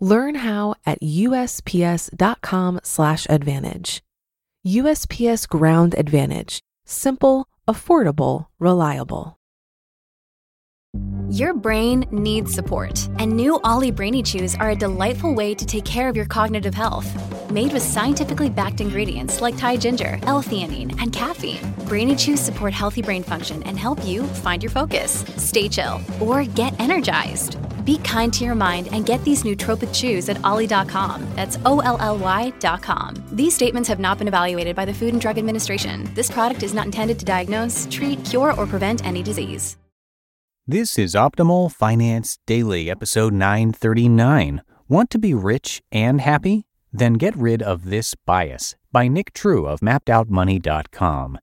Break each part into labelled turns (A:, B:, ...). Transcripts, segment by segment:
A: Learn how at usps.com/advantage. USPS Ground Advantage: simple, affordable, reliable.
B: Your brain needs support, and new OLLY Brainy Chews are a delightful way to take care of your cognitive health. Made with scientifically backed ingredients like Thai ginger, L-theanine, and caffeine, Brainy Chews support healthy brain function and help you find your focus, stay chill, or get energized. Be kind to your mind and get these nootropic chews at olly.com. That's O L L Y.com. These statements have not been evaluated by the Food and Drug Administration. This product is not intended to diagnose, treat, cure, or prevent any disease.
C: This is Optimal Finance Daily, episode 939. Want to be rich and happy? Then get rid of this bias by Nick True of mappedoutmoney.com.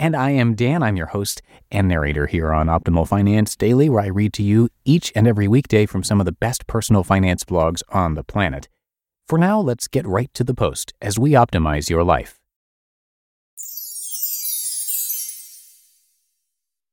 C: And I am Dan. I'm your host and narrator here on Optimal Finance Daily, where I read to you each and every weekday from some of the best personal finance blogs on the planet. For now, let's get right to the post as we optimize your life.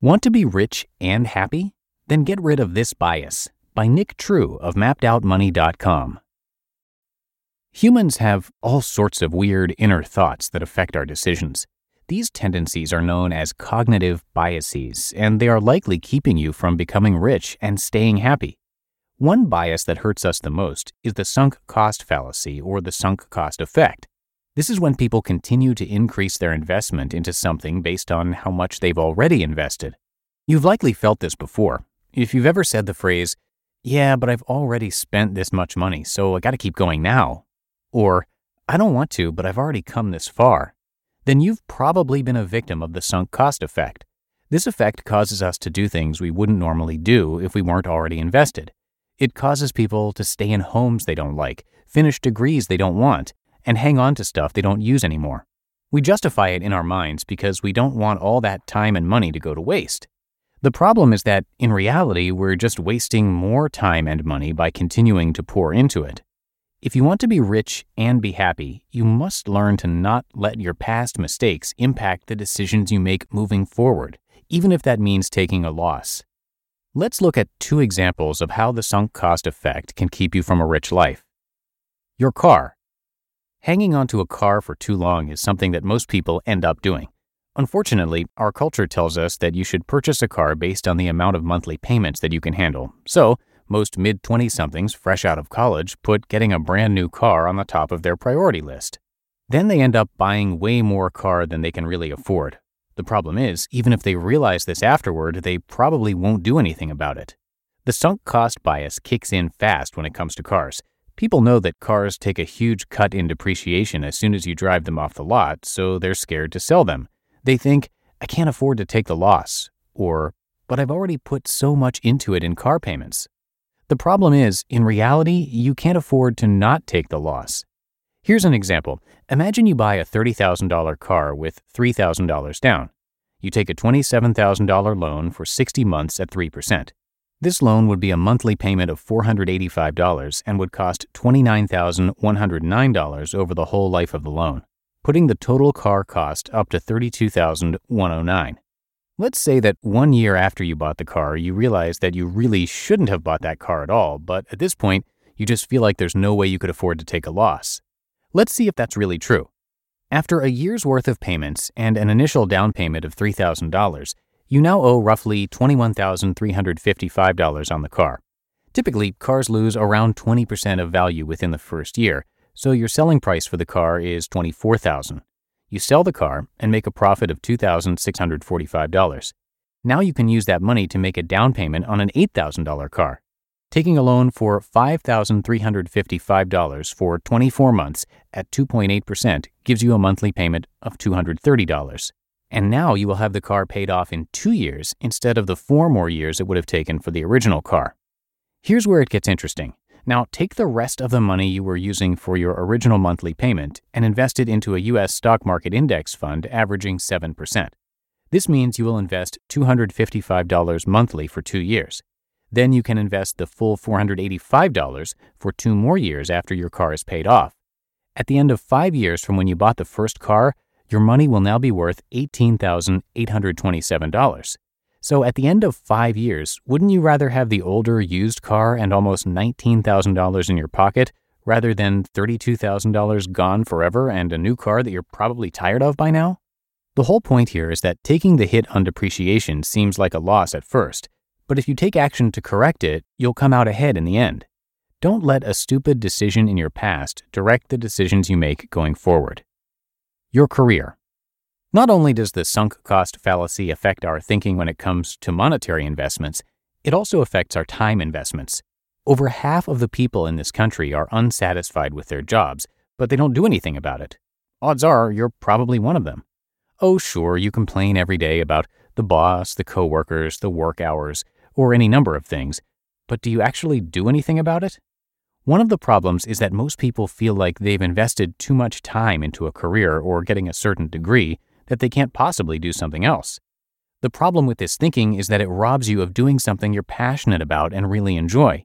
C: Want to be rich and happy? Then get rid of this bias by Nick True of mappedoutmoney.com. Humans have all sorts of weird inner thoughts that affect our decisions. These tendencies are known as cognitive biases, and they are likely keeping you from becoming rich and staying happy. One bias that hurts us the most is the sunk cost fallacy or the sunk cost effect. This is when people continue to increase their investment into something based on how much they've already invested. You've likely felt this before. If you've ever said the phrase, yeah, but I've already spent this much money, so I gotta keep going now. Or, I don't want to, but I've already come this far. Then you've probably been a victim of the sunk cost effect. This effect causes us to do things we wouldn't normally do if we weren't already invested. It causes people to stay in homes they don't like, finish degrees they don't want, and hang on to stuff they don't use anymore. We justify it in our minds because we don't want all that time and money to go to waste. The problem is that, in reality, we're just wasting more time and money by continuing to pour into it. If you want to be rich and be happy, you must learn to not let your past mistakes impact the decisions you make moving forward, even if that means taking a loss. Let's look at two examples of how the sunk cost effect can keep you from a rich life. Your car. Hanging onto a car for too long is something that most people end up doing. Unfortunately, our culture tells us that you should purchase a car based on the amount of monthly payments that you can handle. So, most mid 20 somethings fresh out of college put getting a brand new car on the top of their priority list. Then they end up buying way more car than they can really afford. The problem is, even if they realize this afterward, they probably won't do anything about it. The sunk cost bias kicks in fast when it comes to cars. People know that cars take a huge cut in depreciation as soon as you drive them off the lot, so they're scared to sell them. They think, I can't afford to take the loss, or, but I've already put so much into it in car payments. The problem is, in reality, you can't afford to not take the loss. Here's an example. Imagine you buy a $30,000 car with $3,000 down. You take a $27,000 loan for 60 months at 3%. This loan would be a monthly payment of $485 and would cost $29,109 over the whole life of the loan, putting the total car cost up to $32,109. Let's say that one year after you bought the car, you realize that you really shouldn't have bought that car at all, but at this point, you just feel like there's no way you could afford to take a loss. Let's see if that's really true. After a year's worth of payments and an initial down payment of $3,000, you now owe roughly $21,355 on the car. Typically, cars lose around 20% of value within the first year, so your selling price for the car is $24,000. You sell the car and make a profit of $2,645. Now you can use that money to make a down payment on an $8,000 car. Taking a loan for $5,355 for 24 months at 2.8% gives you a monthly payment of $230. And now you will have the car paid off in two years instead of the four more years it would have taken for the original car. Here's where it gets interesting. Now, take the rest of the money you were using for your original monthly payment and invest it into a U.S. stock market index fund averaging 7%. This means you will invest $255 monthly for two years. Then you can invest the full $485 for two more years after your car is paid off. At the end of five years from when you bought the first car, your money will now be worth $18,827. So at the end of five years, wouldn't you rather have the older used car and almost $19,000 in your pocket rather than $32,000 gone forever and a new car that you're probably tired of by now? The whole point here is that taking the hit on depreciation seems like a loss at first, but if you take action to correct it, you'll come out ahead in the end. Don't let a stupid decision in your past direct the decisions you make going forward. Your career. Not only does the sunk cost fallacy affect our thinking when it comes to monetary investments, it also affects our time investments. Over half of the people in this country are unsatisfied with their jobs, but they don't do anything about it. Odds are you're probably one of them. Oh, sure, you complain every day about the boss, the coworkers, the work hours, or any number of things, but do you actually do anything about it? One of the problems is that most people feel like they've invested too much time into a career or getting a certain degree that they can't possibly do something else. The problem with this thinking is that it robs you of doing something you're passionate about and really enjoy.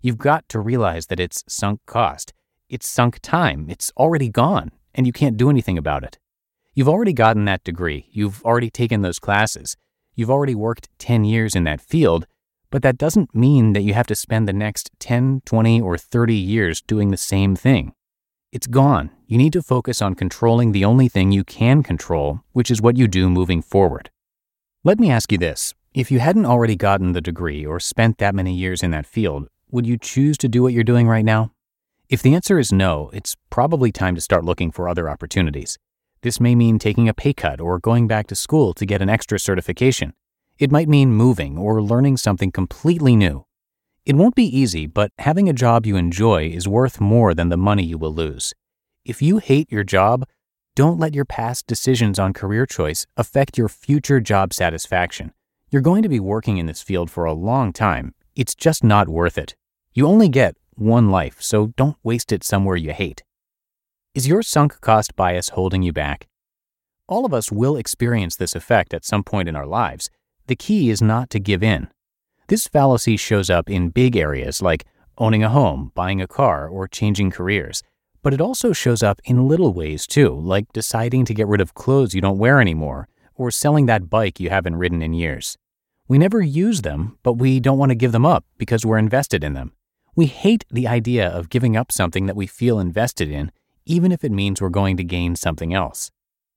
C: You've got to realize that it's sunk cost. It's sunk time. It's already gone, and you can't do anything about it. You've already gotten that degree. You've already taken those classes. You've already worked 10 years in that field, but that doesn't mean that you have to spend the next 10, 20, or 30 years doing the same thing. It's gone. You need to focus on controlling the only thing you can control, which is what you do moving forward. Let me ask you this if you hadn't already gotten the degree or spent that many years in that field, would you choose to do what you're doing right now? If the answer is no, it's probably time to start looking for other opportunities. This may mean taking a pay cut or going back to school to get an extra certification. It might mean moving or learning something completely new. It won't be easy, but having a job you enjoy is worth more than the money you will lose. If you hate your job, don't let your past decisions on career choice affect your future job satisfaction. You're going to be working in this field for a long time. It's just not worth it. You only get one life, so don't waste it somewhere you hate. Is your sunk cost bias holding you back? All of us will experience this effect at some point in our lives. The key is not to give in. This fallacy shows up in big areas like owning a home, buying a car, or changing careers. But it also shows up in little ways too, like deciding to get rid of clothes you don't wear anymore, or selling that bike you haven't ridden in years. We never use them, but we don't want to give them up because we're invested in them. We hate the idea of giving up something that we feel invested in, even if it means we're going to gain something else.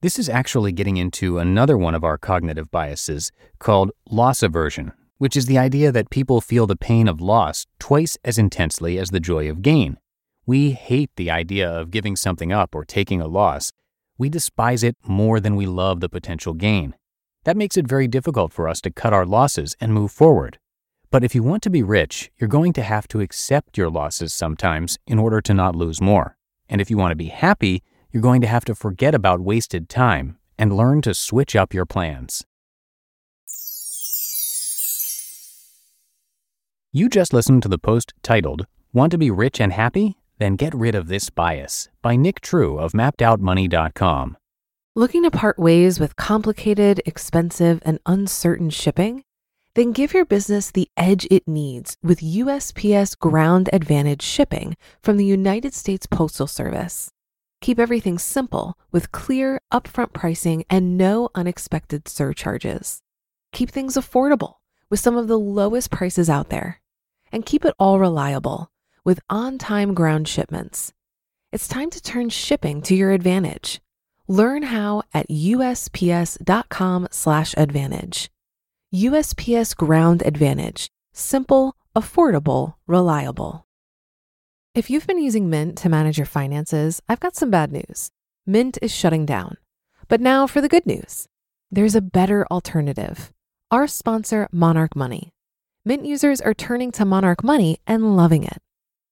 C: This is actually getting into another one of our cognitive biases called loss aversion, which is the idea that people feel the pain of loss twice as intensely as the joy of gain. We hate the idea of giving something up or taking a loss. We despise it more than we love the potential gain. That makes it very difficult for us to cut our losses and move forward. But if you want to be rich, you're going to have to accept your losses sometimes in order to not lose more. And if you want to be happy, you're going to have to forget about wasted time and learn to switch up your plans. You just listened to the post titled, Want to be rich and happy? Then get rid of this bias by Nick True of mappedoutmoney.com.
A: Looking to part ways with complicated, expensive, and uncertain shipping? Then give your business the edge it needs with USPS Ground Advantage shipping from the United States Postal Service. Keep everything simple with clear, upfront pricing and no unexpected surcharges. Keep things affordable with some of the lowest prices out there. And keep it all reliable with on time ground shipments. It's time to turn shipping to your advantage. Learn how at USPS.com/slash advantage. USPS Ground Advantage. Simple, affordable, reliable. If you've been using Mint to manage your finances, I've got some bad news. Mint is shutting down. But now for the good news there's a better alternative our sponsor, Monarch Money. Mint users are turning to Monarch Money and loving it.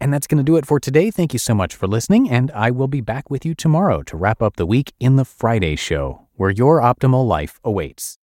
C: And that's going to do it for today. Thank you so much for listening, and I will be back with you tomorrow to wrap up the week in the Friday show, where your optimal life awaits.